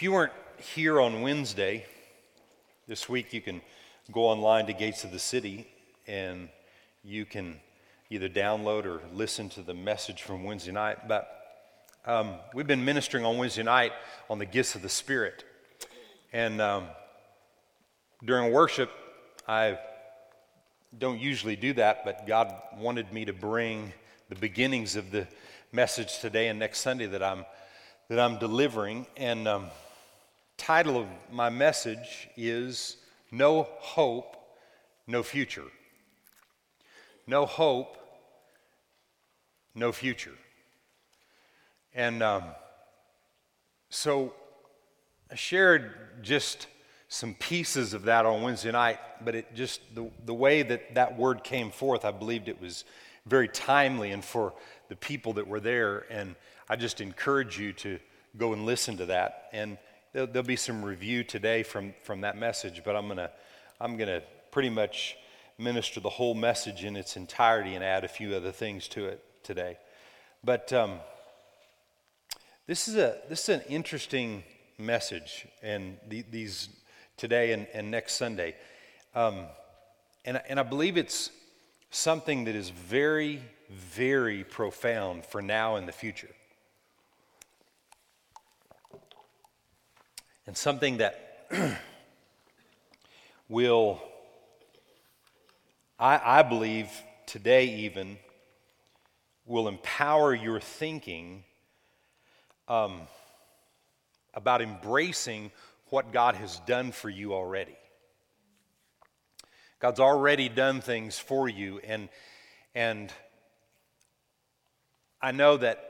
If you weren't here on Wednesday, this week you can go online to Gates of the City and you can either download or listen to the message from Wednesday night. But um, we've been ministering on Wednesday night on the gifts of the Spirit. And um, during worship, I don't usually do that, but God wanted me to bring the beginnings of the message today and next Sunday that I'm that I'm delivering. And um, title of my message is "No Hope, No Future." No hope, no future. And um, so I shared just some pieces of that on Wednesday night, but it just, the, the way that that word came forth, I believed it was very timely and for the people that were there. And I just encourage you to go and listen to that. And there'll, there'll be some review today from, from that message, but I'm going to I'm going to pretty much minister the whole message in its entirety and add a few other things to it today. But um, this, is a, this is an interesting message, and the, these today and, and next Sunday. Um, and, and I believe it's something that is very, very profound for now and the future. And something that will, I, I believe, today even, will empower your thinking um, about embracing what God has done for you already. God's already done things for you, and, and I know that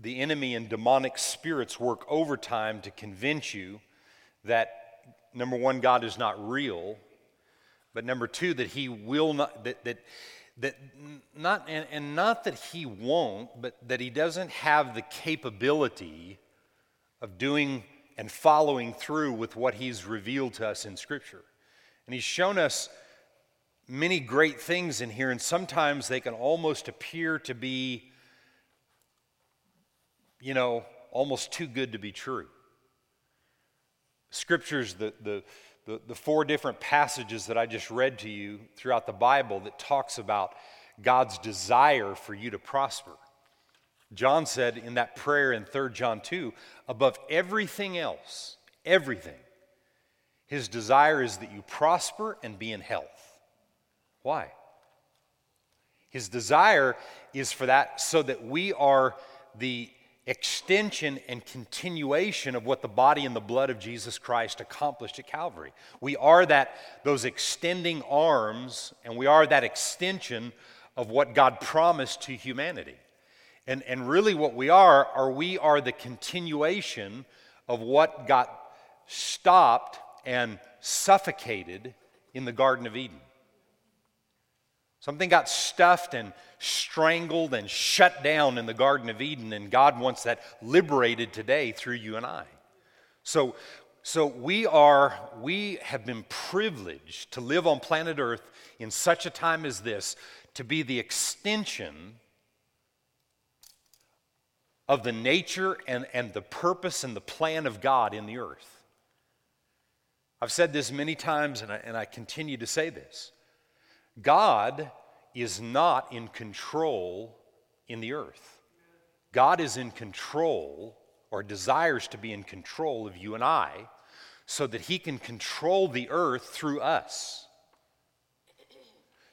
the enemy and demonic spirits work overtime to convince you that number one, God is not real, but number two, that he will not, that, that, that not, and, and not that he won't, but that he doesn't have the capability of doing and following through with what he's revealed to us in Scripture. And he's shown us many great things in here, and sometimes they can almost appear to be you know, almost too good to be true. Scriptures, the, the, the, the, four different passages that I just read to you throughout the Bible that talks about God's desire for you to prosper. John said in that prayer in 3 John 2, above everything else, everything, his desire is that you prosper and be in health. Why? His desire is for that so that we are the extension and continuation of what the body and the blood of Jesus Christ accomplished at Calvary. We are that those extending arms and we are that extension of what God promised to humanity. And, and really what we are are we are the continuation of what got stopped and suffocated in the Garden of Eden. Something got stuffed and strangled and shut down in the Garden of Eden, and God wants that liberated today through you and I. So, so we are, we have been privileged to live on planet Earth in such a time as this to be the extension of the nature and, and the purpose and the plan of God in the earth. I've said this many times, and I, and I continue to say this. God is not in control in the earth. God is in control or desires to be in control of you and I so that he can control the earth through us.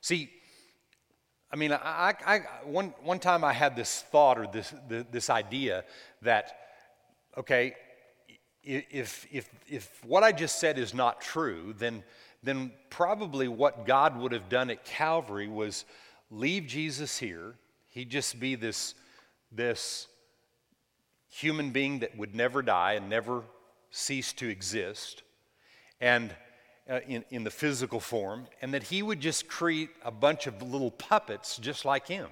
See, I mean, I, I, one, one time I had this thought or this, this idea that, okay, if, if, if what I just said is not true, then then probably what God would have done at Calvary was leave Jesus here. He'd just be this, this human being that would never die and never cease to exist, and uh, in, in the physical form, and that he would just create a bunch of little puppets just like him.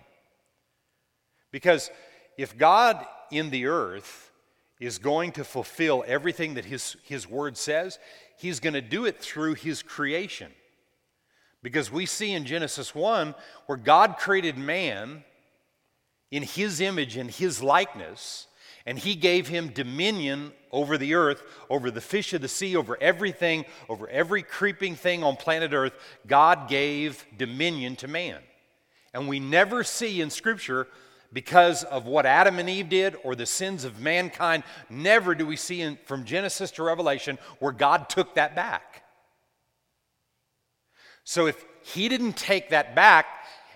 Because if God in the earth is going to fulfill everything that his, his word says, he's going to do it through his creation. Because we see in Genesis 1 where God created man in his image and his likeness, And he gave him dominion over the earth, over the fish of the sea, over everything, over every creeping thing on planet earth. God gave dominion to man. And we never see in Scripture, because of what Adam and Eve did or the sins of mankind, never do we see in, from Genesis to Revelation where God took that back. So if he didn't take that back,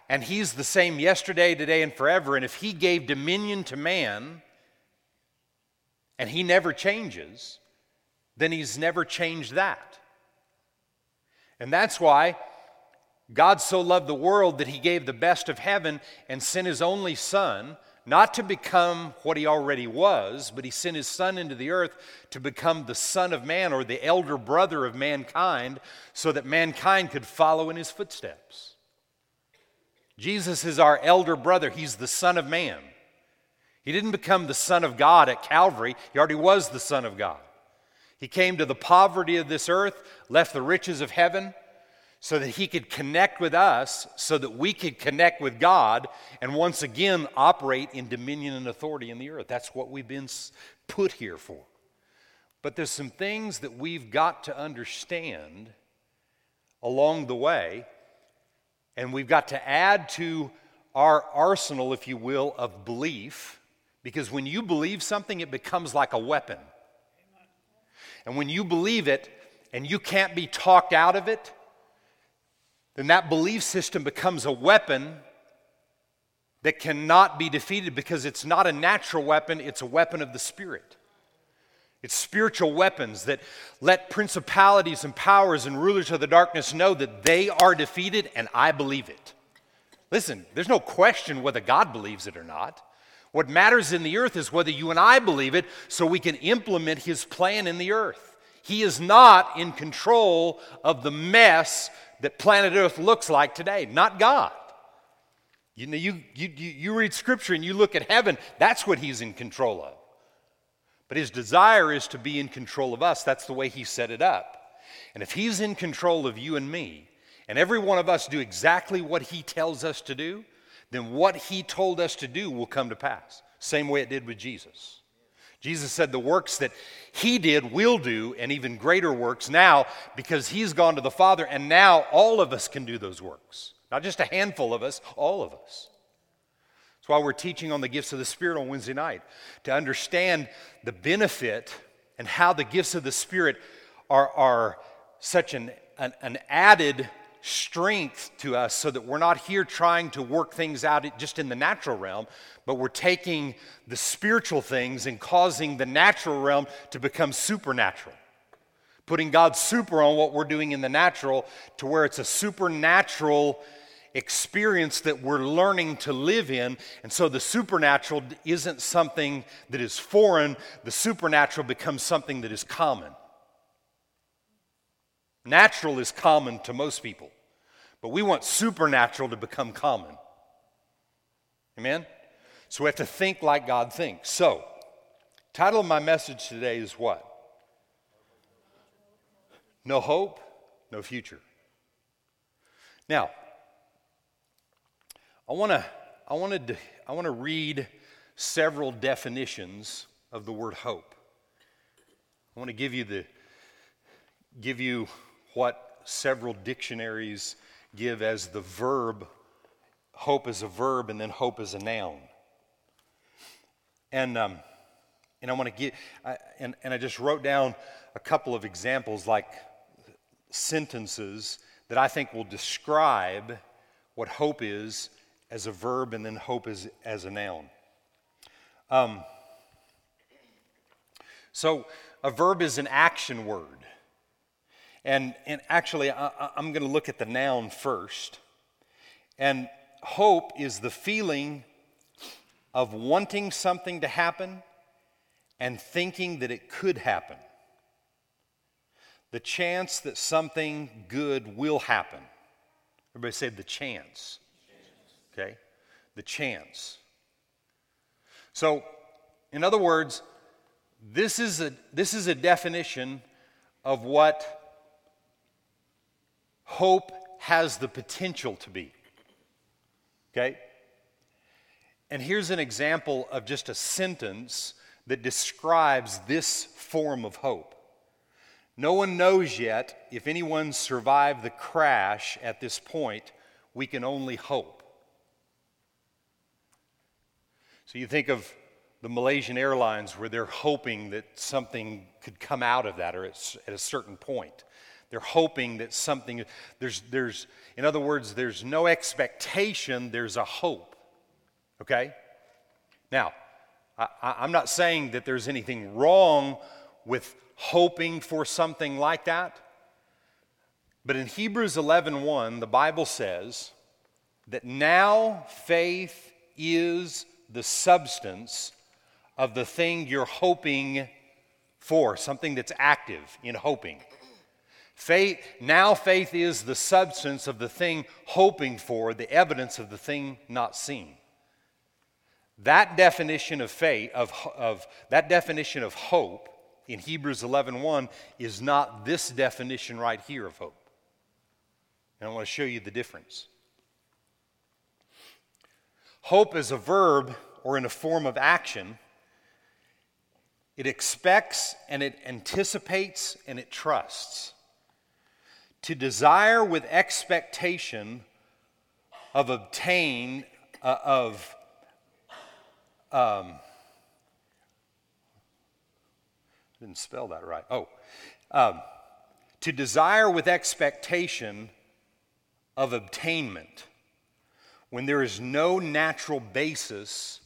and he's the same yesterday, today, and forever, and if he gave dominion to man, and he never changes, then he's never changed that. And that's why God so loved the world that he gave the best of heaven and sent his only son, not to become what he already was, but he sent his son into the earth to become the son of man or the elder brother of mankind so that mankind could follow in his footsteps. Jesus is our elder brother, he's the son of man. He didn't become the Son of God at Calvary, he already was the Son of God. He came to the poverty of this earth, left the riches of heaven, so that he could connect with us, so that we could connect with God, and once again operate in dominion and authority in the earth. That's what we've been put here for. But there's some things that we've got to understand along the way, and we've got to add to our arsenal, if you will, of belief because when you believe something, it becomes like a weapon. And when you believe it and you can't be talked out of it, then that belief system becomes a weapon that cannot be defeated because it's not a natural weapon, it's a weapon of the Spirit. It's spiritual weapons that let principalities and powers and rulers of the darkness know that they are defeated, and I believe it. Listen, there's no question whether God believes it or not. What matters in the earth is whether you and I believe it so we can implement His plan in the earth. He is not in control of the mess that planet Earth looks like today, not God. You, know, you, you, you read Scripture and you look at heaven, that's what He's in control of. But His desire is to be in control of us. That's the way He set it up. And if He's in control of you and me, and every one of us do exactly what He tells us to do, then what he told us to do will come to pass. Same way it did with Jesus. Jesus said the works that he did will do, and even greater works now because he's gone to the Father, and now all of us can do those works. Not just a handful of us, all of us. That's why we're teaching on the gifts of the Spirit on Wednesday night, to understand the benefit and how the gifts of the Spirit are, are such an, an, an added strength to us so that we're not here trying to work things out just in the natural realm, but we're taking the spiritual things and causing the natural realm to become supernatural. Putting God's super on what we're doing in the natural to where it's a supernatural experience that we're learning to live in. And so the supernatural isn't something that is foreign, the supernatural becomes something that is common. Natural is common to most people, but we want supernatural to become common. Amen? So we have to think like God thinks. So, title of my message today is what? No hope, no future. Now, I want to I wanted to I want to read several definitions of the word hope. I want to give you the give you what several dictionaries give as the verb, hope as a verb, and then hope as a noun. And, um, and I want to get, I, and, and I just wrote down a couple of examples, like sentences that I think will describe what hope is as a verb and then hope as, as a noun. Um, so, a verb is an action word. And, and actually, I, I'm going to look at the noun first. And hope is the feeling of wanting something to happen and thinking that it could happen. The chance that something good will happen. Everybody say the chance. Okay? The chance. So, in other words, this is a, this is a definition of what hope has the potential to be. Okay? And here's an example of just a sentence that describes this form of hope. No one knows yet if anyone survived the crash at this point. We can only hope. So you think of the Malaysian Airlines where they're hoping that something could come out of that or at a certain point. They're hoping that something, there's, there's, in other words, there's no expectation, there's a hope. Okay? Now, I, I'm not saying that there's anything wrong with hoping for something like that. But in Hebrews 11:1, 1, the Bible says that now faith is the substance of the thing you're hoping for, something that's active in hoping. Faith, now faith is the substance of the thing hoping for, the evidence of the thing not seen. That definition of faith, of, of that definition of hope in Hebrews 11:1 1, is not this definition right here of hope. And I want to show you the difference. Hope is a verb or in a form of action. It expects and it anticipates and it trusts. To desire with expectation of obtain uh, of um, didn't spell that right. Oh, um, to desire with expectation of obtainment when there is no natural basis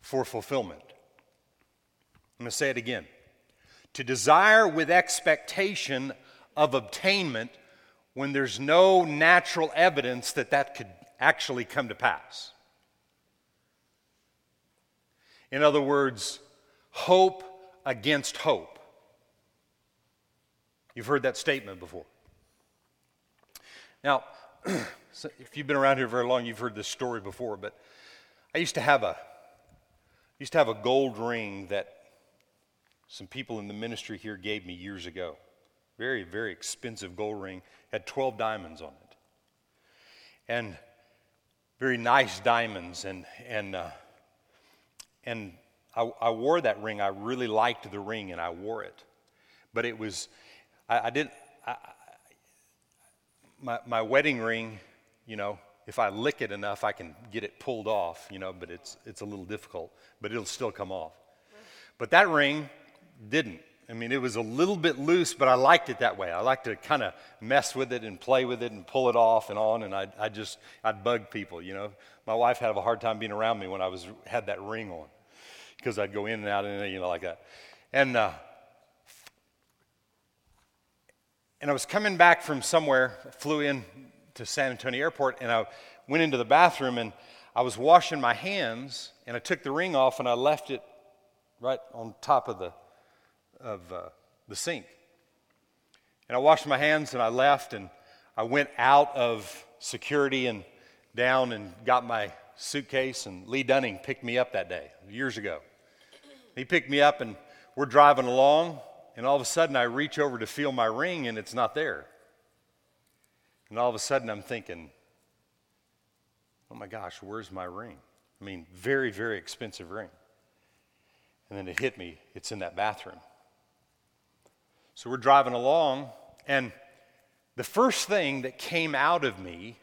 for fulfillment. I'm going to say it again. To desire with expectation of obtainment when there's no natural evidence that that could actually come to pass. In other words, hope against hope. You've heard that statement before. Now, if you've been around here very long, you've heard this story before, but I used to have a used to have a gold ring that some people in the ministry here gave me years ago. Very, very expensive gold ring, had 12 diamonds on it. And very nice diamonds and and uh, and I, I, wore that ring. I really liked the ring, and I wore it. But it was, I, I didn't. I, my my wedding ring, you know, if I lick it enough, I can get it pulled off, you know. But it's it's a little difficult, but it'll still come off. But that ring didn't. I mean, it was a little bit loose, but I liked it that way. I liked to kind of mess with it and play with it and pull it off and on, and I, I just, I'd bug people, you know. My wife had a hard time being around me when I was had that ring on because I'd go in and out and you know like that. And uh, and I was coming back from somewhere, flew in to San Antonio Airport, and I went into the bathroom and I was washing my hands, and I took the ring off and I left it right on top of the of uh, the sink. And I washed my hands and I left and I went out of security and down and got my suitcase and Lee Dunning picked me up that day years ago. He picked me up and we're driving along, and all of a sudden I reach over to feel my ring and it's not there. And all of a sudden I'm thinking, oh my gosh, where's my ring? I mean, very, very expensive ring. And then it hit me, it's in that bathroom. So we're driving along, and the first thing that came out of me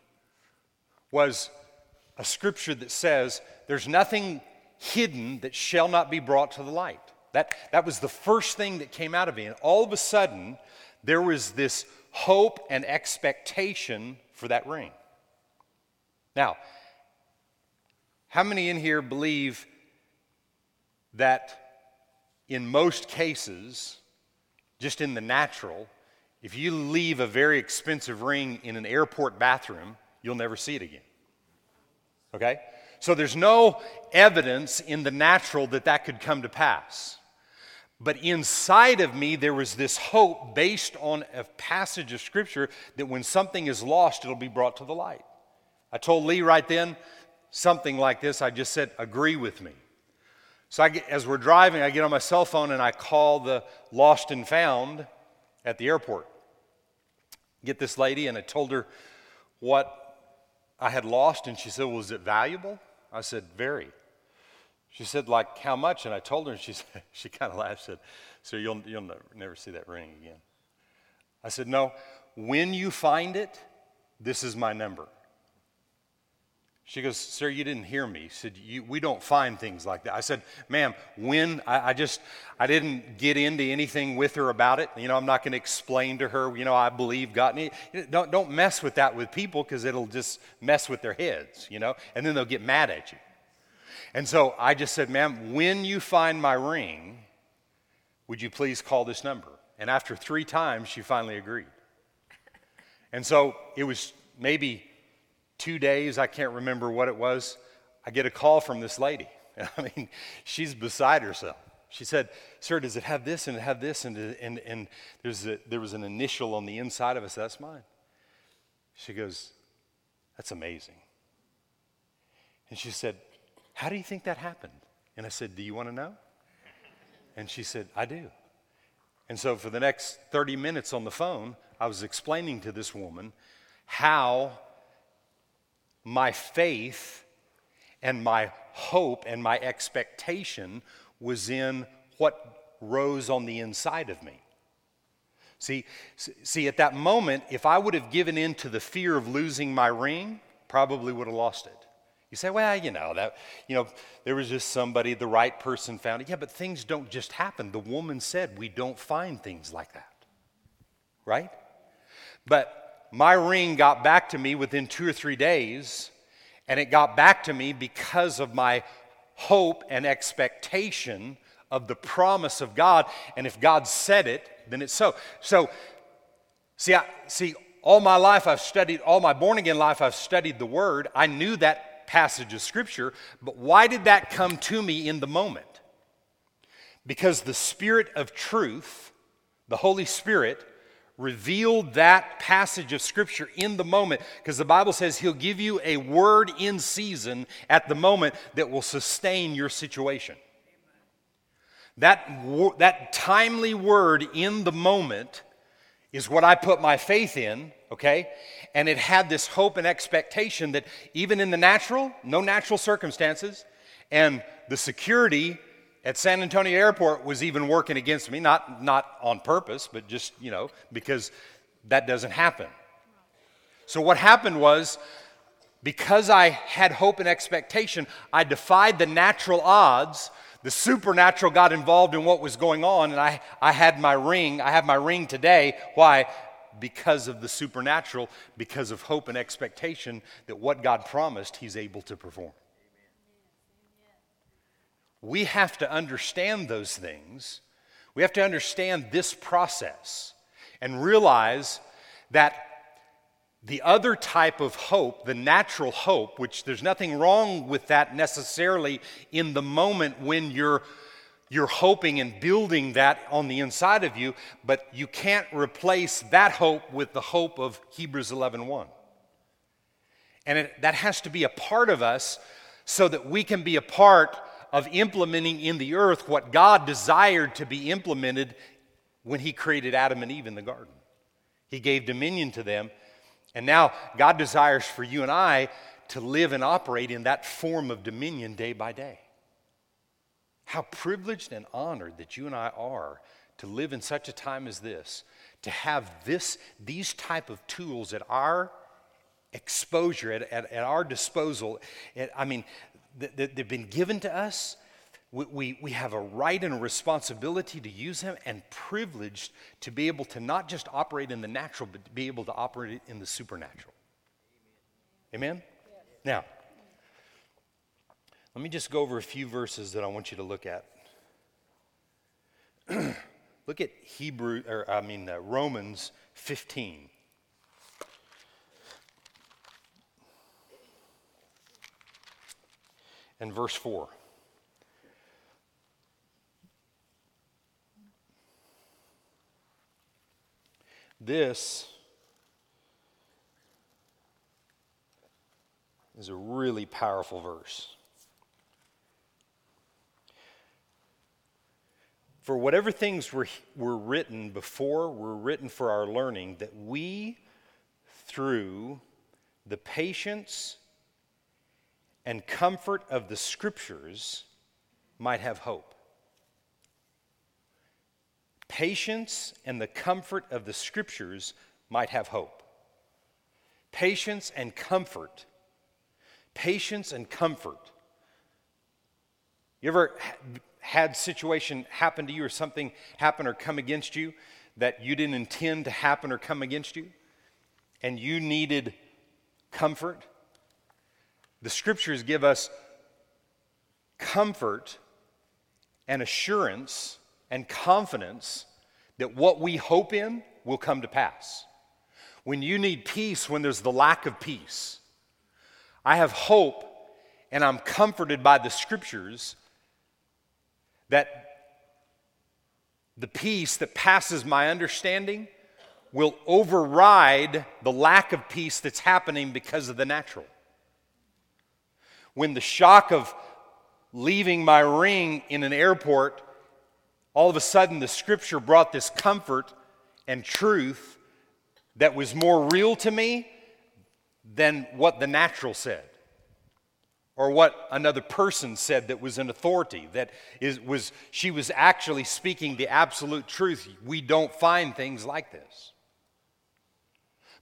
was a scripture that says, There's nothing hidden that shall not be brought to the light. That, that was the first thing that came out of me. And all of a sudden, there was this hope and expectation for that ring. Now, how many in here believe that in most cases, just in the natural, if you leave a very expensive ring in an airport bathroom, you'll never see it again? Okay? So there's no evidence in the natural that that could come to pass. But inside of me, there was this hope based on a passage of Scripture that when something is lost, it'll be brought to the light. I told Lee right then something like this. I just said, agree with me. So get, as we're driving, I get on my cell phone and I call the lost and found at the airport. Get this lady, and I told her what I had lost, and she said, Was it valuable? I said, Very. She said, like, how much? And I told her, and she, said, she kind of laughed, said, Sir, you'll, you'll never, never see that ring again. I said, No, when you find it, this is my number. She goes, Sir, you didn't hear me. She said, We don't find things like that. I said, Ma'am, when I, I, just, I didn't get into anything with her about it. You know, I'm not going to explain to her, you know, I believe God. Don't, don't mess with that with people because it'll just mess with their heads, you know, and then they'll get mad at you. And so I just said, Ma'am, when you find my ring, would you please call this number? And after three times, she finally agreed. And so it was maybe two days, I can't remember what it was, I get a call from this lady. I mean, she's beside herself. She said, Sir, does it have this and it have this? And, and, and there's a, there was an initial on the inside of us. That's mine. She goes, That's amazing. And she said, How do you think that happened? And I said, Do you want to know? And she said, I do. And so for the next 30 minutes on the phone, I was explaining to this woman how my faith and my hope and my expectation was in what rose on the inside of me. See, see, at that moment, if I would have given in to the fear of losing my ring, probably would have lost it. You say, well, you know, that, you know, there was just somebody, the right person found it. Yeah, but things don't just happen. The woman said we don't find things like that. Right? But my ring got back to me within two or three days, and it got back to me because of my hope and expectation of the promise of God. And if God said it, then it's so. So, see, I, see, all my life I've studied, all my born again life I've studied the Word. I knew that passage of Scripture, but why did that come to me in the moment? Because the Spirit of truth, the Holy Spirit, revealed that passage of Scripture in the moment because the Bible says He'll give you a word in season at the moment that will sustain your situation. That, that timely word in the moment is what I put my faith in, okay? And it had this hope and expectation that even in the natural, no natural circumstances, and the security at San Antonio Airport was even working against me, not, not on purpose, but just, you know, because that doesn't happen. So what happened was, because I had hope and expectation, I defied the natural odds. The supernatural got involved in what was going on, and I, I had my ring. I have my ring today. Why? Because of the supernatural, because of hope and expectation that what God promised, He's able to perform. We have to understand those things. We have to understand this process and realize that the other type of hope, the natural hope, which there's nothing wrong with that necessarily in the moment when you're you're hoping and building that on the inside of you, but you can't replace that hope with the hope of Hebrews 11:1. And it, that has to be a part of us so that we can be a part of implementing in the earth what God desired to be implemented when He created Adam and Eve in the garden. He gave dominion to them. And now God desires for you and I to live and operate in that form of dominion day by day. How privileged and honored that you and I are to live in such a time as this, to have this, these type of tools at our exposure, at, at, at our disposal. I mean, that, they've been given to us. We, we, we have a right and a responsibility to use them and privileged to be able to not just operate in the natural, but to be able to operate in the supernatural. Amen? Now, let me just go over a few verses that I want you to look at. look at Hebrew, or I mean, uh, Romans 15. And verse 4. This is a really powerful verse. For whatever things were, were written before were written for our learning, that we, through the patience and comfort of the scriptures might have hope. Patience and the comfort of the scriptures might have hope. Patience and comfort. Patience and comfort. You ever had situation happen to you or something happen or come against you that you didn't intend to happen or come against you and you needed comfort? The scriptures give us comfort and assurance and confidence that what we hope in will come to pass. When you need peace, when there's the lack of peace, I have hope and I'm comforted by the scriptures that the peace that passes my understanding will override the lack of peace that's happening because of the natural. When the shock of leaving my ring in an airport, all of a sudden the scripture brought this comfort and truth that was more real to me than what the natural said or what another person said that was an authority that is, was she was actually speaking the absolute truth. We don't find things like this.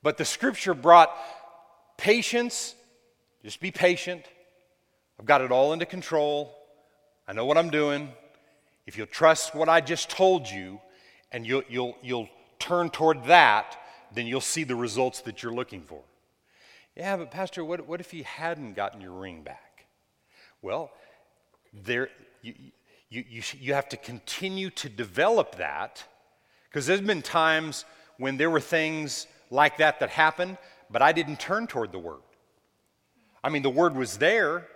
But the scripture brought patience. Just be patient i've got it all under control. I know what i'm doing. If you'll trust what i just told you and you'll, you'll, you'll turn toward that then you'll see the results that you're looking for. Yeah but pastor what, what if you hadn't gotten your ring back? Well, there, you, you, you, you have to continue to develop that because there's been times when there were things like that that happened, but I didn't turn toward the Word. I mean, the Word was there,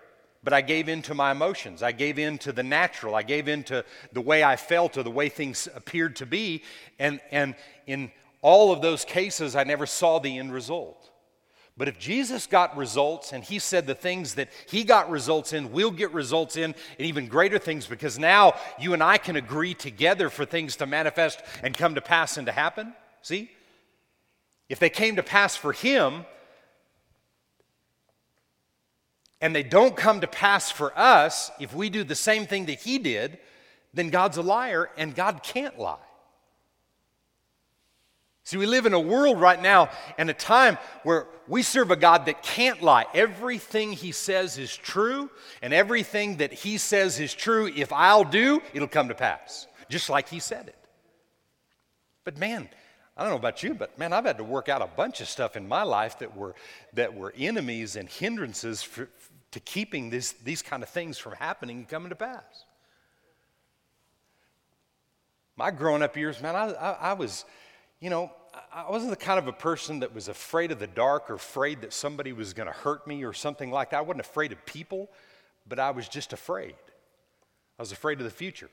but I gave in to my emotions. I gave in to the natural. I gave in to the way I felt or the way things appeared to be. And, and in all of those cases, I never saw the end result. But if Jesus got results and he said the things that he got results in, we'll get results in, and even greater things because now you and I can agree together for things to manifest and come to pass and to happen. See? If they came to pass for him and they don't come to pass for us, if we do the same thing that he did, then God's a liar and God can't lie. See, we live in a world right now and a time where we serve a God that can't lie. Everything He says is true, and everything that He says is true, if I'll do, it'll come to pass, just like He said it. But man, I don't know about you, but man, I've had to work out a bunch of stuff in my life that were, that were enemies and hindrances for, to keeping this, these kind of things from happening and coming to pass. My growing up years, man, I, I, I was you know, I wasn't the kind of a person that was afraid of the dark or afraid that somebody was going to hurt me or something like that. I wasn't afraid of people, but I was just afraid. I was afraid of the future.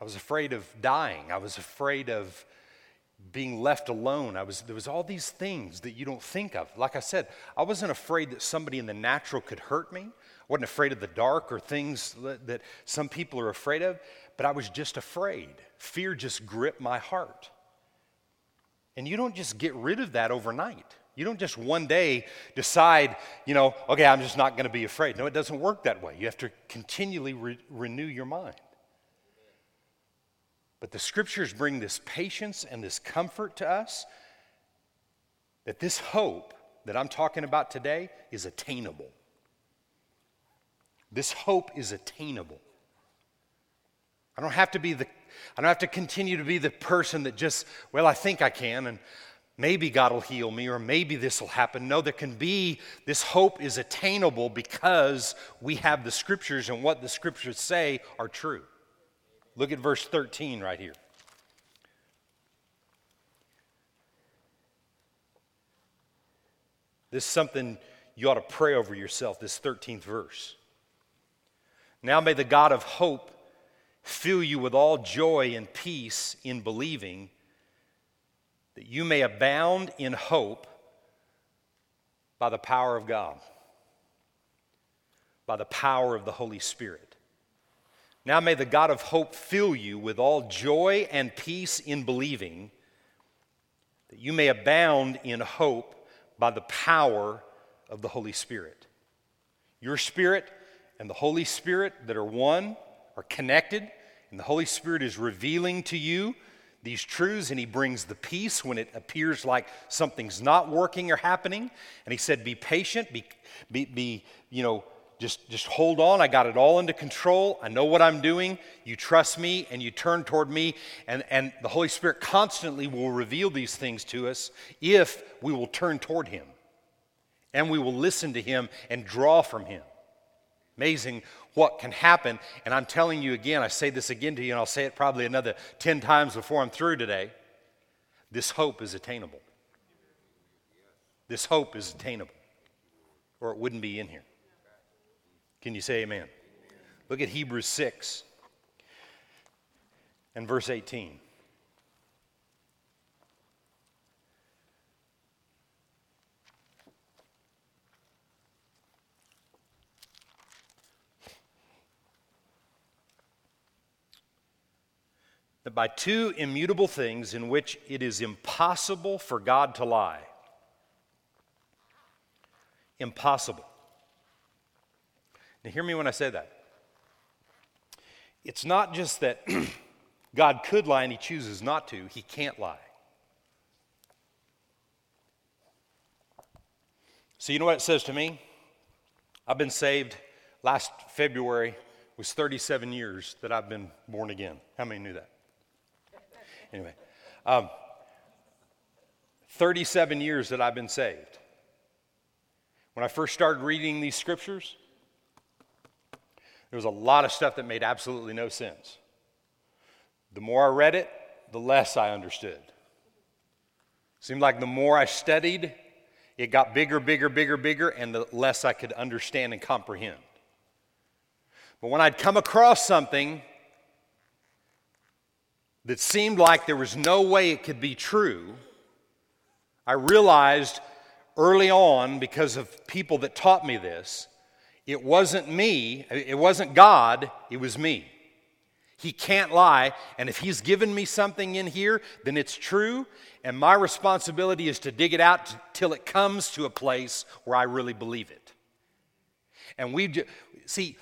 I was afraid of dying. I was afraid of being left alone. I was, there was all these things that you don't think of. Like I said, I wasn't afraid that somebody in the natural could hurt me. I wasn't afraid of the dark or things that, that some people are afraid of, but I was just afraid. Fear just gripped my heart. And you don't just get rid of that overnight. You don't just one day decide, you know, okay, I'm just not going to be afraid. No, it doesn't work that way. You have to continually re- renew your mind. But the scriptures bring this patience and this comfort to us that this hope that I'm talking about today is attainable. This hope is attainable. I don't have to be the I don't have to continue to be the person that just, well, I think I can, and maybe God will heal me, or maybe this will happen. No, there can be, this hope is attainable because we have the scriptures, and what the scriptures say are true. Look at verse 13 right here. This is something you ought to pray over yourself, this 13th verse. Now may the God of hope fill you with all joy and peace in believing, that you may abound in hope by the power of God, by the power of the Holy Spirit. Now may the God of hope fill you with all joy and peace in believing, that you may abound in hope by the power of the Holy Spirit. Your spirit and the Holy Spirit that are one, are connected, and the Holy Spirit is revealing to you these truths, and He brings the peace when it appears like something's not working or happening. And He said, Be patient, be, be, be you know, just, just hold on. I got it all under control. I know what I'm doing. You trust me and you turn toward me. And, and the Holy Spirit constantly will reveal these things to us if we will turn toward Him and we will listen to Him and draw from Him. Amazing what can happen. And I'm telling you again, I say this again to you, and I'll say it probably another 10 times before I'm through today. This hope is attainable. This hope is attainable, or it wouldn't be in here. Can you say amen? Look at Hebrews 6 and verse 18. That by two immutable things in which it is impossible for God to lie. Impossible. Now, hear me when I say that. It's not just that God could lie and he chooses not to, he can't lie. So, you know what it says to me? I've been saved last February was 37 years that I've been born again. How many knew that? Anyway, um, 37 years that I've been saved. When I first started reading these scriptures, there was a lot of stuff that made absolutely no sense. The more I read it, the less I understood. Seemed like the more I studied, it got bigger, bigger, bigger, bigger, and the less I could understand and comprehend. But when I'd come across something that seemed like there was no way it could be true, I realized early on, because of people that taught me this, it wasn't me, it wasn't God, it was me. He can't lie, and if He's given me something in here, then it's true, and my responsibility is to dig it out till it comes to a place where I really believe it. And we see,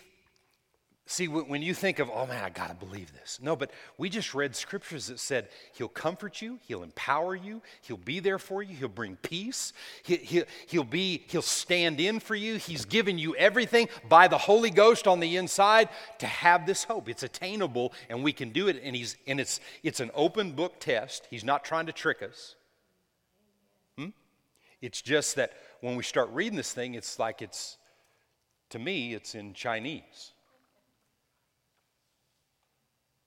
See, when you think of, oh man, I got to believe this. No, but we just read scriptures that said he'll comfort you, he'll empower you, he'll be there for you, he'll bring peace, he, will be, he'll stand in for you. He's given you everything by the Holy Ghost on the inside to have this hope. It's attainable and we can do it. And, he's, and it's, it's an open book test. He's not trying to trick us. Hmm? It's just that when we start reading this thing, it's like it's, to me, it's in Chinese.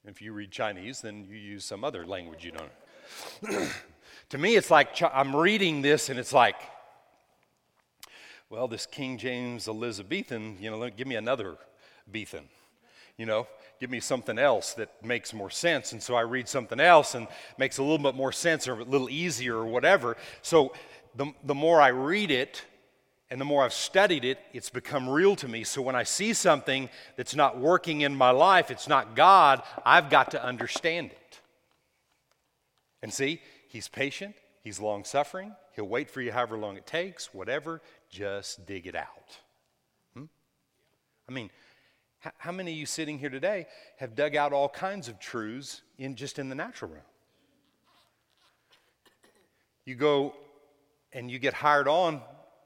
If you read Chinese, then you use some other language you don't. to me, it's like I'm reading this and it's like, well, this King James Elizabethan, you know, give me another Bethan. You know, give me something else that makes more sense. And so I read something else and makes a little bit more sense or a little easier or whatever. So the, the more I read it, and the more I've studied it, it's become real to me. So when I see something that's not working in my life, it's not God, I've got to understand it. And see, He's patient, He's long suffering, He'll wait for you however long it takes, whatever, just dig it out. Hmm? I mean, how many of you sitting here today have dug out all kinds of truths in just in the natural realm? You go and you get hired on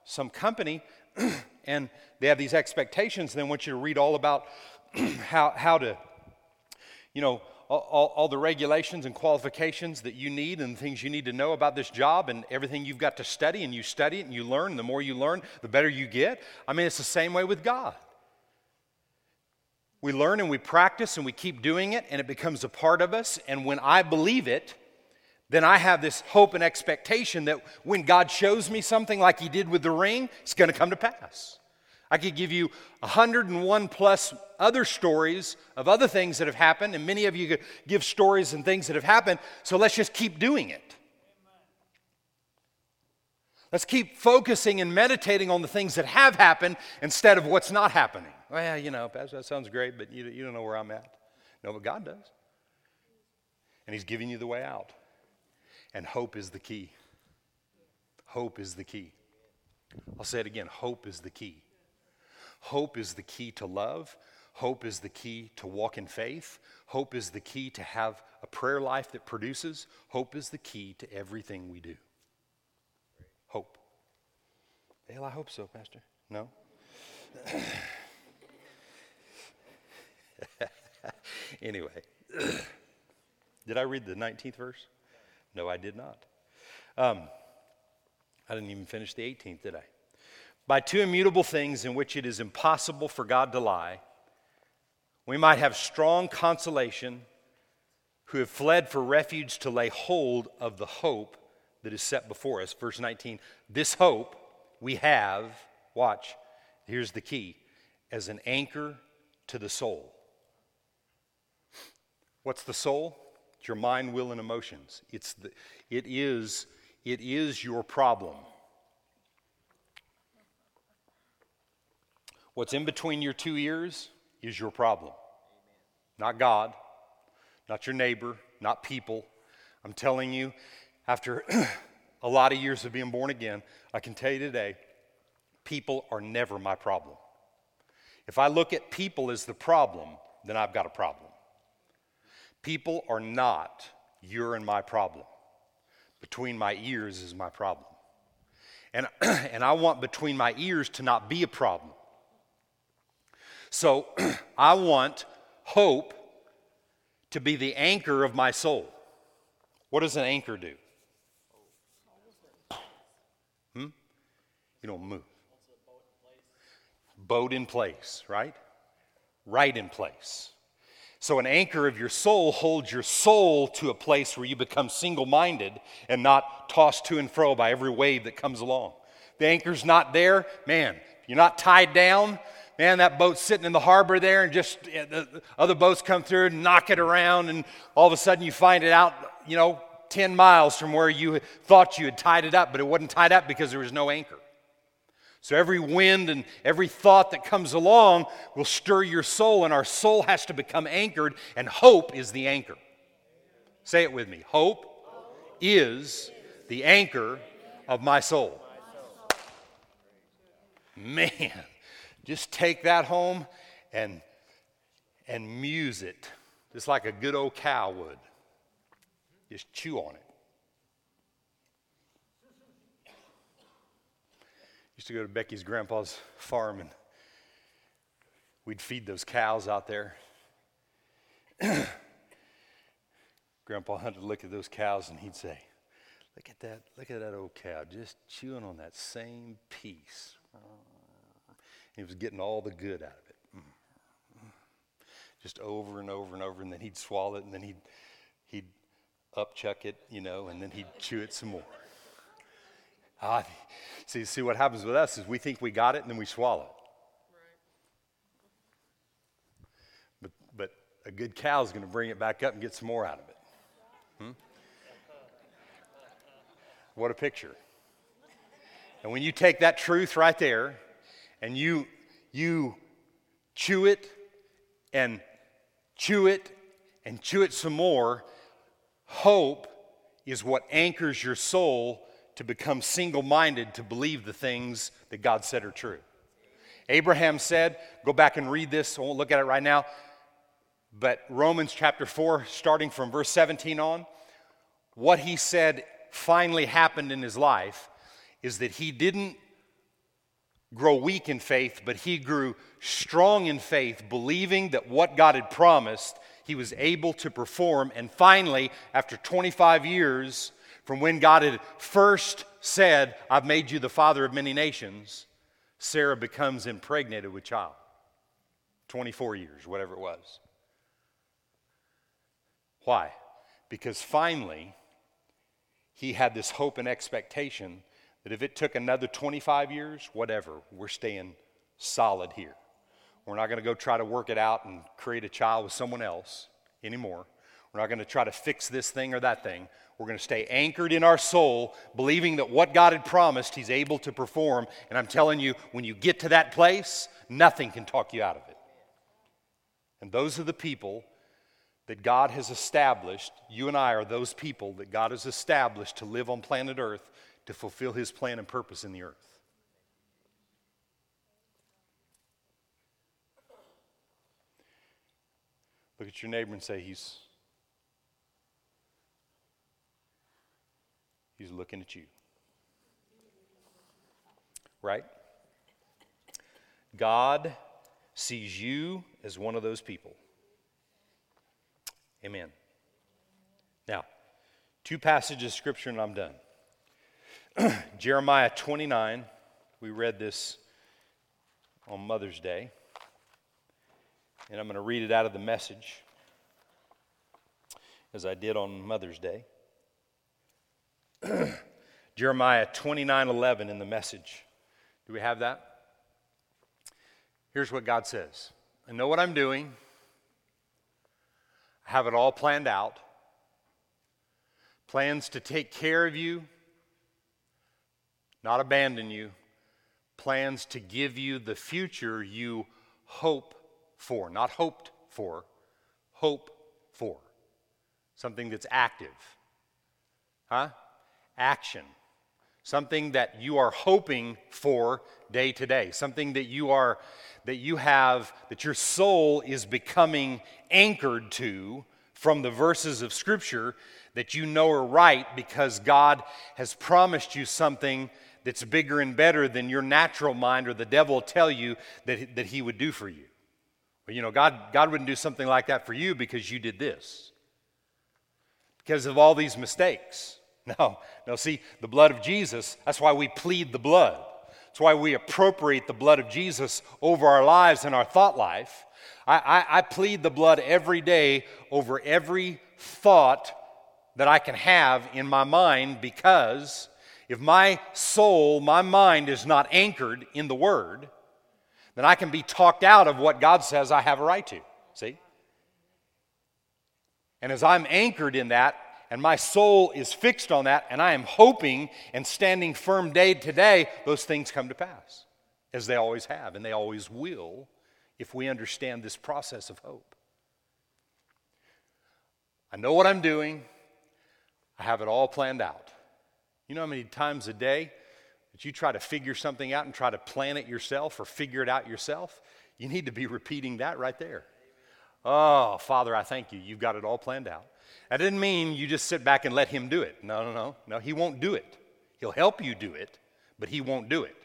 some company and they have these expectations, and they want you to read all about how, how to, you know, all, all, the regulations and qualifications that you need and things you need to know about this job and everything you've got to study, and you study it and you learn. And the more you learn, the better you get. I mean, it's the same way with God. We learn and we practice and we keep doing it, and it becomes a part of us. And when I believe it, then I have this hope and expectation that when God shows me something like He did with the ring, it's going to come to pass. I could give you 101 plus other stories of other things that have happened, and many of you could give stories and things that have happened, so let's just keep doing it. Let's keep focusing and meditating on the things that have happened instead of what's not happening. Well, you know, Pastor, that sounds great, but you, you don't know where I'm at. No, but God does. And He's giving you the way out. And hope is the key. Hope is the key. I'll say it again hope is the key. Hope is the key to love. Hope is the key to walk in faith. Hope is the key to have a prayer life that produces. Hope is the key to everything we do. Hope. Well, I hope so, Pastor. No? anyway, did I read the 19th verse? No, I did not. Um, I didn't even finish the 18th, did I? By two immutable things in which it is impossible for God to lie, we might have strong consolation who have fled for refuge to lay hold of the hope that is set before us. Verse 19, this hope we have, watch, here's the key, as an anchor to the soul. What's the soul? It's your mind, will, and emotions. It's the, it, is, it is your problem. What's in between your two ears is your problem. Not God, not your neighbor, not people. I'm telling you, after a lot of years of being born again, I can tell you today, people are never my problem. If I look at people as the problem, then I've got a problem. People are not your and my problem. Between my ears is my problem. And, and I want between my ears to not be a problem. So I want hope to be the anchor of my soul. What does an anchor do? Hmm? You don't move. Boat in place, right? Right in place. So, an anchor of your soul holds your soul to a place where you become single minded and not tossed to and fro by every wave that comes along. The anchor's not there, man, you're not tied down, man, that boat's sitting in the harbor there, and just eh, the other boats come through and knock it around, and all of a sudden you find it out, you know, 10 miles from where you thought you had tied it up, but it wasn't tied up because there was no anchor. So every wind and every thought that comes along will stir your soul, and our soul has to become anchored, and hope is the anchor. Say it with me hope is the anchor of my soul. Man. Just take that home and, and muse it, just like a good old cow would. Just chew on it. Used to go to Becky's grandpa's farm and we'd feed those cows out there. Grandpa Hunter would look at those cows and he'd say, Look at that, look at that old cow, just chewing on that same piece. He was getting all the good out of it. Just over and over and over, and then he'd swallow it, and then he'd, he'd upchuck it, you know, and then he'd chew it some more. Ah, see, see what happens with us is we think we got it, and then we swallow it. But, but a good cow is going to bring it back up and get some more out of it. Hmm? What a picture. And when you take that truth right there and you you chew it and chew it and chew it some more, hope is what anchors your soul to become single minded to believe the things that God said are true. Abraham said, go back and read this, I won't look at it right now, but Romans chapter 4, starting from verse 17 on, what he said finally happened in his life is that he didn't grow weak in faith, but he grew strong in faith, believing that what God had promised, he was able to perform. And finally, after 25 years from when God had first said, I've made you the father of many nations, Sarah becomes impregnated with child. 24 years, whatever it was. Why? Because finally, he had this hope and expectation that if it took another 25 years, whatever, we're staying solid here. We're not going to go try to work it out and create a child with someone else anymore. We're not going to try to fix this thing or that thing. We're going to stay anchored in our soul, believing that what God had promised, He's able to perform. And I'm telling you, when you get to that place, nothing can talk you out of it. And those are the people that God has established. You and I are those people that God has established to live on planet Earth to fulfill His plan and purpose in the earth. Look at your neighbor and say, He's he's looking at you. Right? God sees you as one of those people. Amen. Now, two passages of scripture and I'm done. Jeremiah 29, we read this on Mother's Day. And I'm going to read it out of the message as I did on Mother's Day. Jeremiah 29 11 in the message. Do we have that? Here's what God says I know what I'm doing, I have it all planned out. Plans to take care of you, not abandon you. Plans to give you the future you hope for, not hoped for, hope for. Something that's active. Huh? Action. Something that you are hoping for day to day. Something that you are that you have that your soul is becoming anchored to from the verses of scripture that you know are right because God has promised you something that's bigger and better than your natural mind or the devil tell you that, that he would do for you. But you know, God, God wouldn't do something like that for you because you did this. Because of all these mistakes. No, no, see, the blood of Jesus, that's why we plead the blood. That's why we appropriate the blood of Jesus over our lives and our thought life. I, I, I plead the blood every day over every thought that I can have in my mind because if my soul, my mind is not anchored in the Word, then I can be talked out of what God says I have a right to. See? And as I'm anchored in that, and my soul is fixed on that, and I am hoping and standing firm day to day, those things come to pass, as they always have, and they always will if we understand this process of hope. I know what I'm doing, I have it all planned out. You know how many times a day that you try to figure something out and try to plan it yourself or figure it out yourself, you need to be repeating that right there. Oh, Father, I thank you. You've got it all planned out. That didn't mean you just sit back and let Him do it. No, no, no. No, He won't do it. He'll help you do it, but He won't do it.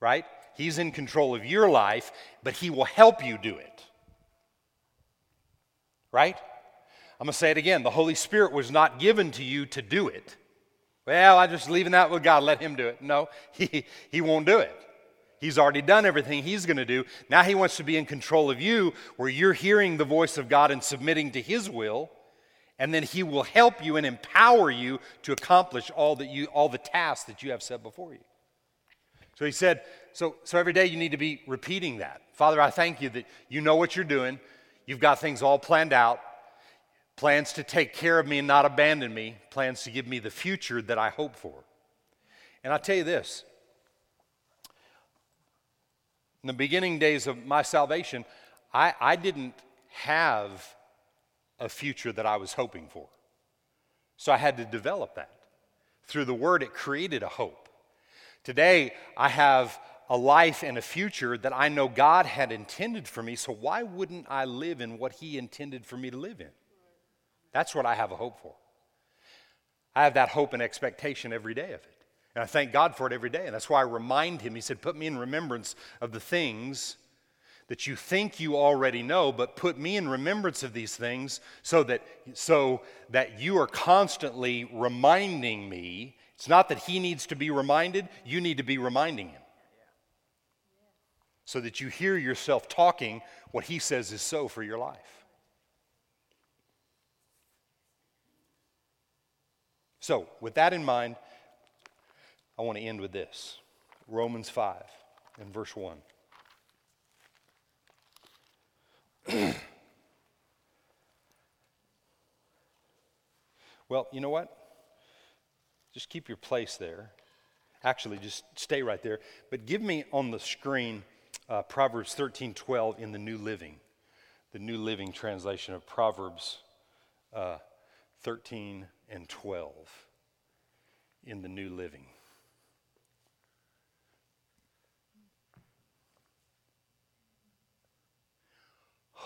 Right? He's in control of your life, but He will help you do it. Right? I'm going to say it again. The Holy Spirit was not given to you to do it. Well, I'm just leaving that with God. Let Him do it. No, He, he won't do it. He's already done everything He's going to do. Now He wants to be in control of you, where you're hearing the voice of God and submitting to His will. And then He will help you and empower you to accomplish all, that you, all the tasks that you have set before you. So He said, so, so every day you need to be repeating that. Father, I thank you that you know what you're doing. You've got things all planned out plans to take care of me and not abandon me, plans to give me the future that I hope for. And I tell you this in the beginning days of my salvation, I, I didn't have a future that I was hoping for. So I had to develop that. Through the Word, it created a hope. Today, I have a life and a future that I know God had intended for me, so why wouldn't I live in what He intended for me to live in? That's what I have a hope for. I have that hope and expectation every day of it. And I thank God for it every day. And that's why I remind Him. He said, Put me in remembrance of the things that you think you already know, but put me in remembrance of these things so that, so that you are constantly reminding me. It's not that He needs to be reminded, you need to be reminding Him. So that you hear yourself talking what He says is so for your life. So, with that in mind, I want to end with this Romans 5 and verse 1. well, you know what? Just keep your place there. Actually, just stay right there. But give me on the screen uh, Proverbs 13 12 in the New Living, the New Living translation of Proverbs uh, 13 and 12 in the New Living.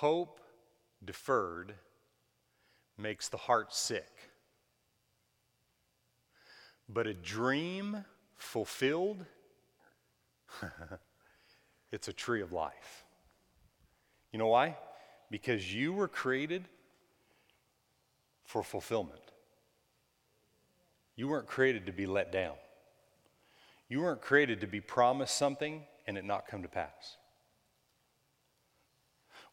Hope deferred makes the heart sick. But a dream fulfilled, it's a tree of life. You know why? Because you were created for fulfillment. You weren't created to be let down. You weren't created to be promised something and it not come to pass.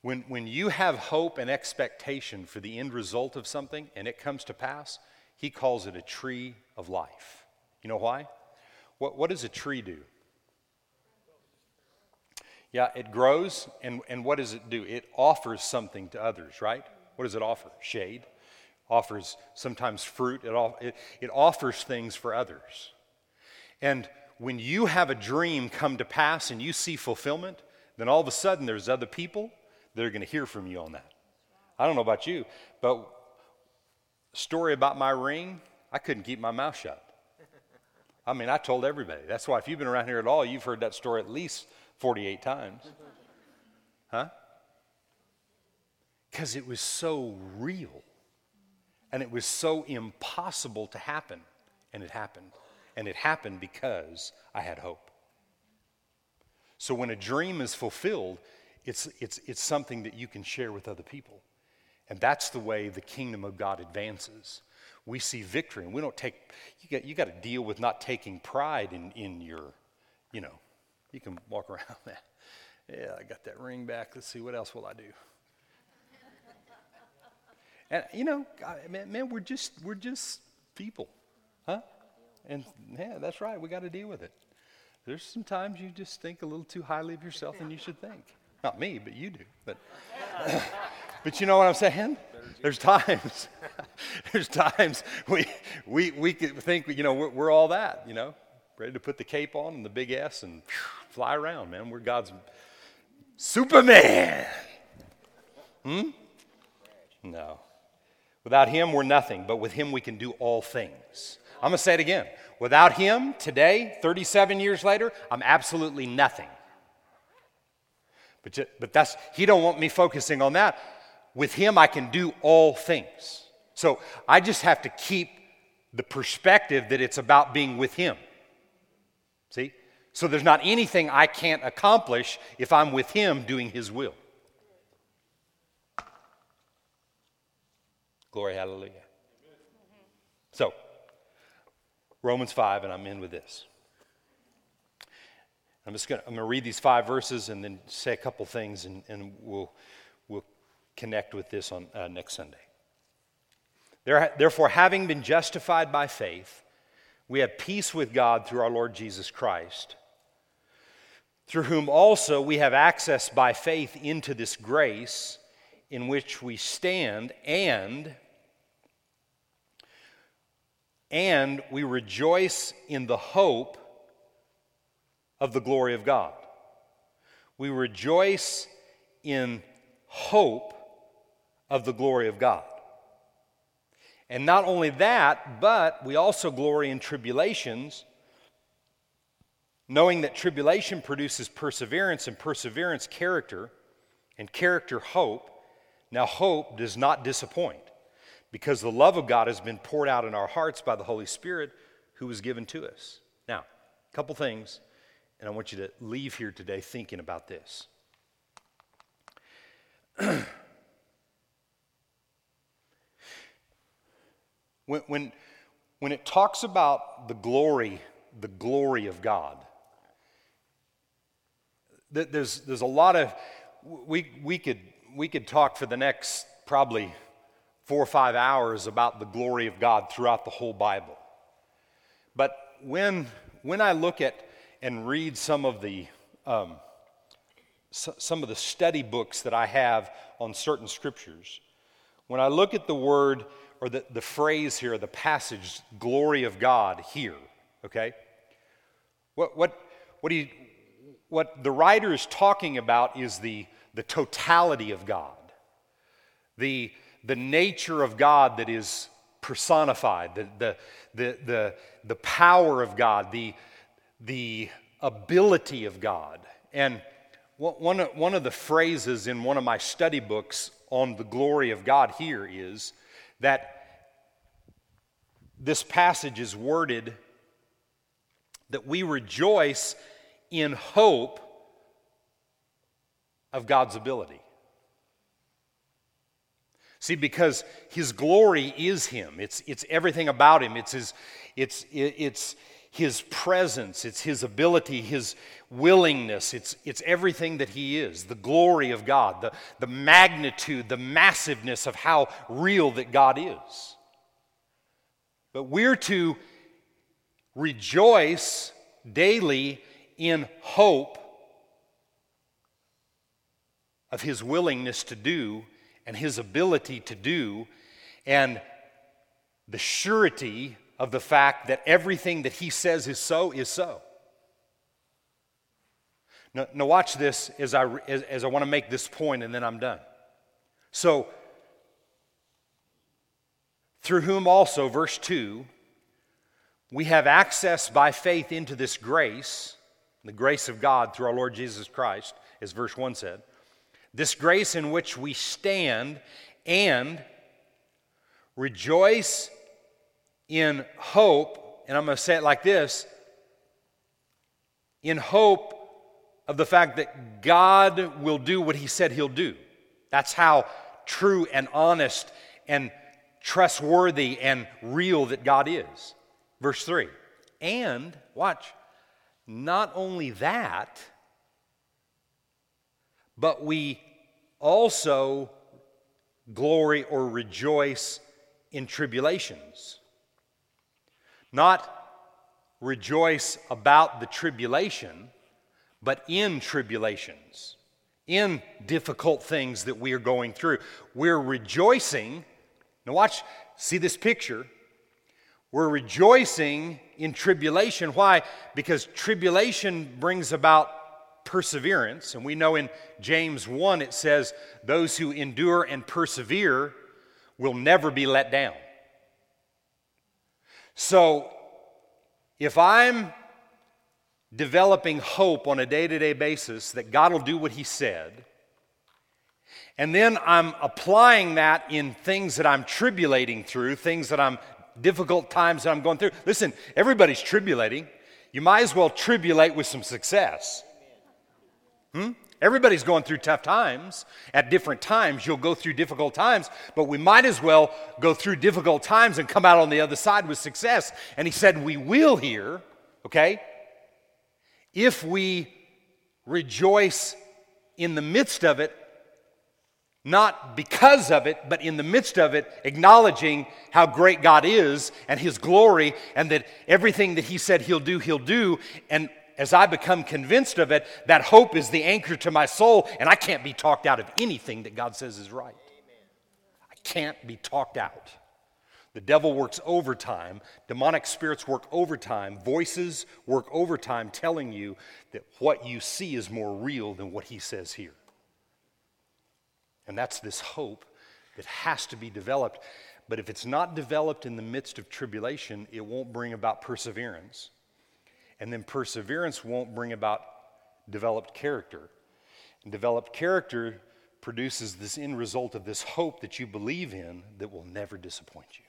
When, when you have hope and expectation for the end result of something and it comes to pass, he calls it a tree of life. You know why? What, what does a tree do? Yeah, it grows, and, and what does it do? It offers something to others, right? What does it offer? Shade. Offers sometimes fruit. It, it, it offers things for others. And when you have a dream come to pass and you see fulfillment, then all of a sudden there's other people that are going to hear from you on that. I don't know about you, but story about my ring, I couldn't keep my mouth shut. I mean, I told everybody. That's why if you've been around here at all, you've heard that story at least 48 times. Huh? Because it was so real and it was so impossible to happen, and it happened. And it happened because I had hope. So when a dream is fulfilled, it's, it's, it's something that you can share with other people. And that's the way the kingdom of God advances. We see victory, and we don't take, you got, you got to deal with not taking pride in, in your, you know, you can walk around that. Yeah, I got that ring back. Let's see, what else will I do? and, you know, man, man, we're just, we're just people, huh? And yeah, that's right, we got to deal with it. There's sometimes you just think a little too highly of yourself than you should think. Not me, but you do. But, but you know what I'm saying? There's times, there's times we, we, we think, you know, we're, we're, all that, you know, ready to put the cape on and the big S and fly around, man. We're God's Superman. Hmm? No. Without Him, we're nothing, but with Him, we can do all things. I'm going to say it again. Without Him, today, 37 years later, I'm absolutely nothing. But, but that's, he don't want me focusing on that. With him, I can do all things. So I just have to keep the perspective that it's about being with him. See? So there's not anything I can't accomplish if I'm with him doing his will. Glory, hallelujah. So, Romans 5, and I'm in with this. I'm just going to read these five verses and then say a couple things, and, and we'll, we'll connect with this on uh, next Sunday. Therefore, having been justified by faith, we have peace with God through our Lord Jesus Christ, through whom also we have access by faith into this grace in which we stand, and and we rejoice in the hope of the glory of God. We rejoice in hope of the glory of God. And not only that, but we also glory in tribulations, knowing that tribulation produces perseverance, and perseverance, character, and character, hope. Now, hope does not disappoint because the love of God has been poured out in our hearts by the Holy Spirit who was given to us. Now, a couple things and I want you to leave here today thinking about this. when, when, when it talks about the glory, the glory of God, there's, there's a lot of, we, we, could, we could talk for the next probably four or five hours about the glory of God throughout the whole Bible. But when, when I look at and read some of the um, some of the study books that I have on certain scriptures, when I look at the word or the, the phrase here, the passage, glory of God here, okay? What, what, what, you, what the writer is talking about is the, the totality of God, the, the nature of God that is personified, the, the, the, the, the power of God, the, the ability of God. And one one of the phrases in one of my study books on the glory of God here is that this passage is worded that we rejoice in hope of God's ability. See, because his glory is him. It's, it's everything about him. It's his, it's, it's his presence, it's his ability, his willingness. It's, it's everything that he is. The glory of God, the, the magnitude, the massiveness of how real that God is. But we're to rejoice daily in hope of his willingness to do and his ability to do and the surety of the fact that everything that he says is so is so. Now, now watch this as I, as, as I want to make this point and then I'm done. So, through whom also, verse 2, we have access by faith into this grace, the grace of God through our Lord Jesus Christ, as verse 1 said. This grace in which we stand and rejoice in hope, and I'm going to say it like this in hope of the fact that God will do what He said He'll do. That's how true and honest and trustworthy and real that God is. Verse 3. And, watch, not only that, but we also glory or rejoice in tribulations. Not rejoice about the tribulation, but in tribulations, in difficult things that we are going through. We're rejoicing. Now, watch, see this picture. We're rejoicing in tribulation. Why? Because tribulation brings about perseverance. And we know in James 1 it says, Those who endure and persevere will never be let down. So, if I'm developing hope on a day to day basis that God will do what He said, and then I'm applying that in things that I'm tribulating through, things that I'm difficult times that I'm going through. Listen, everybody's tribulating. You might as well tribulate with some success. Hmm? Everybody's going through tough times. At different times, you'll go through difficult times, but we might as well go through difficult times and come out on the other side with success. And he said, We will here, okay, if we rejoice in the midst of it, not because of it, but in the midst of it, acknowledging how great God is and His glory, and that everything that He said He'll do, He'll do. And as I become convinced of it, that hope is the anchor to my soul, and I can't be talked out of anything that God says is right. I can't be talked out. The devil works overtime, demonic spirits work overtime, voices work overtime telling you that what you see is more real than what he says here. And that's this hope that has to be developed. But if it's not developed in the midst of tribulation, it won't bring about perseverance. And then perseverance won't bring about developed character. And developed character produces this end result of this hope that you believe in that will never disappoint you.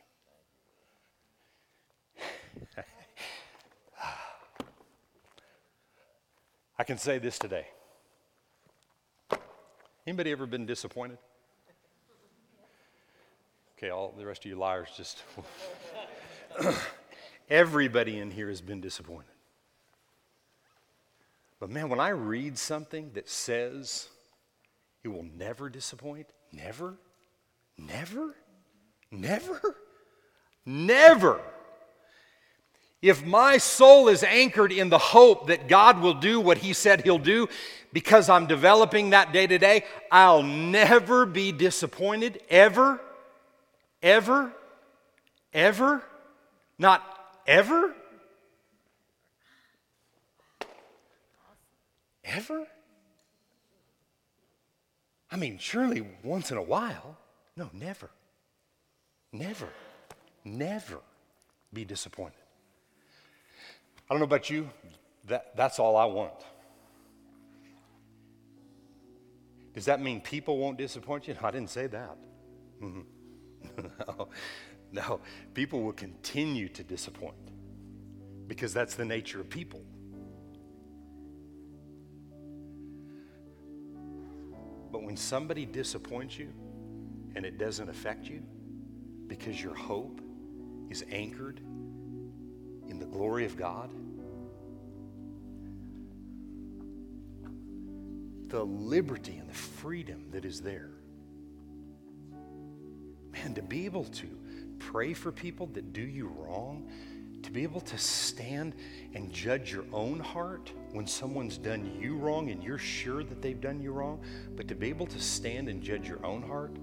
I can say this today. Anybody ever been disappointed? Okay, all the rest of you liars just. Everybody in here has been disappointed. But man, when I read something that says it will never disappoint, never, never, never, never. If my soul is anchored in the hope that God will do what He said He'll do, because I'm developing that day to day, I'll never be disappointed, ever, ever, ever, not ever. Ever? I mean, surely once in a while. No, never. Never. Never be disappointed. I don't know about you, that, that's all I want. Does that mean people won't disappoint you? No, I didn't say that. no, no, people will continue to disappoint because that's the nature of people. When somebody disappoints you and it doesn't affect you because your hope is anchored in the glory of God, the liberty and the freedom that is there. Man, to be able to pray for people that do you wrong, to be able to stand and judge your own heart when someone's done you wrong and you're sure that they've done you wrong, but to be able to stand and judge your own heart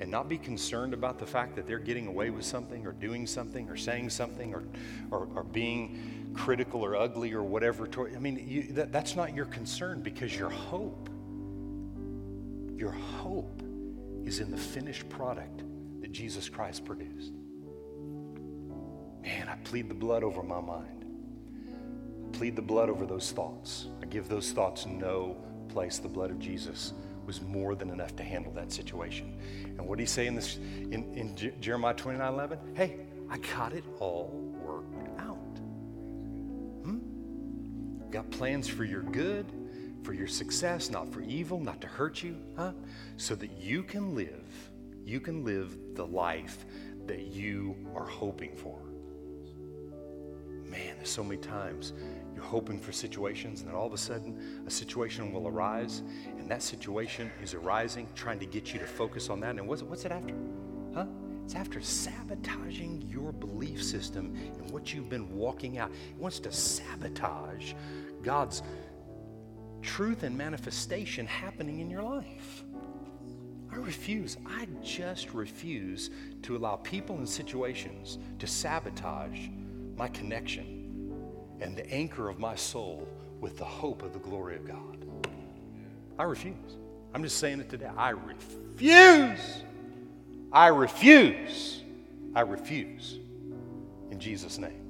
and not be concerned about the fact that they're getting away with something or doing something or saying something or, or, or being critical or ugly or whatever. I mean, you, that, that's not your concern because your hope, your hope is in the finished product that Jesus Christ produced. Man, I plead the blood over my mind. I plead the blood over those thoughts. I give those thoughts no place. The blood of Jesus was more than enough to handle that situation. And what did he say in this in, in Jeremiah 29 11? Hey, I got it all worked out. Hmm? Got plans for your good, for your success, not for evil, not to hurt you, huh? So that you can live, you can live the life that you are hoping for. So many times you're hoping for situations, and then all of a sudden, a situation will arise, and that situation is arising, trying to get you to focus on that. And what's, what's it after? Huh? It's after sabotaging your belief system and what you've been walking out. It wants to sabotage God's truth and manifestation happening in your life. I refuse. I just refuse to allow people and situations to sabotage my connection and the anchor of my soul with the hope of the glory of God. I refuse. I'm just saying it today. I refuse. I refuse. I refuse. In Jesus' name.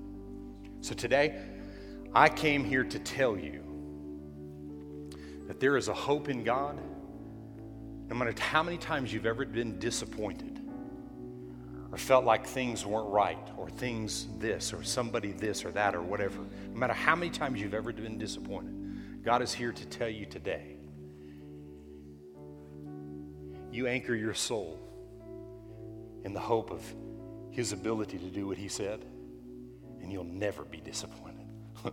So today, I came here to tell you that there is a hope in God. No matter how many times you've ever been disappointed, or felt like things weren't right or things this or somebody this or that or whatever, no matter how many times you've ever been disappointed, God is here to tell you today. You anchor your soul in the hope of His ability to do what He said, and you'll never be disappointed.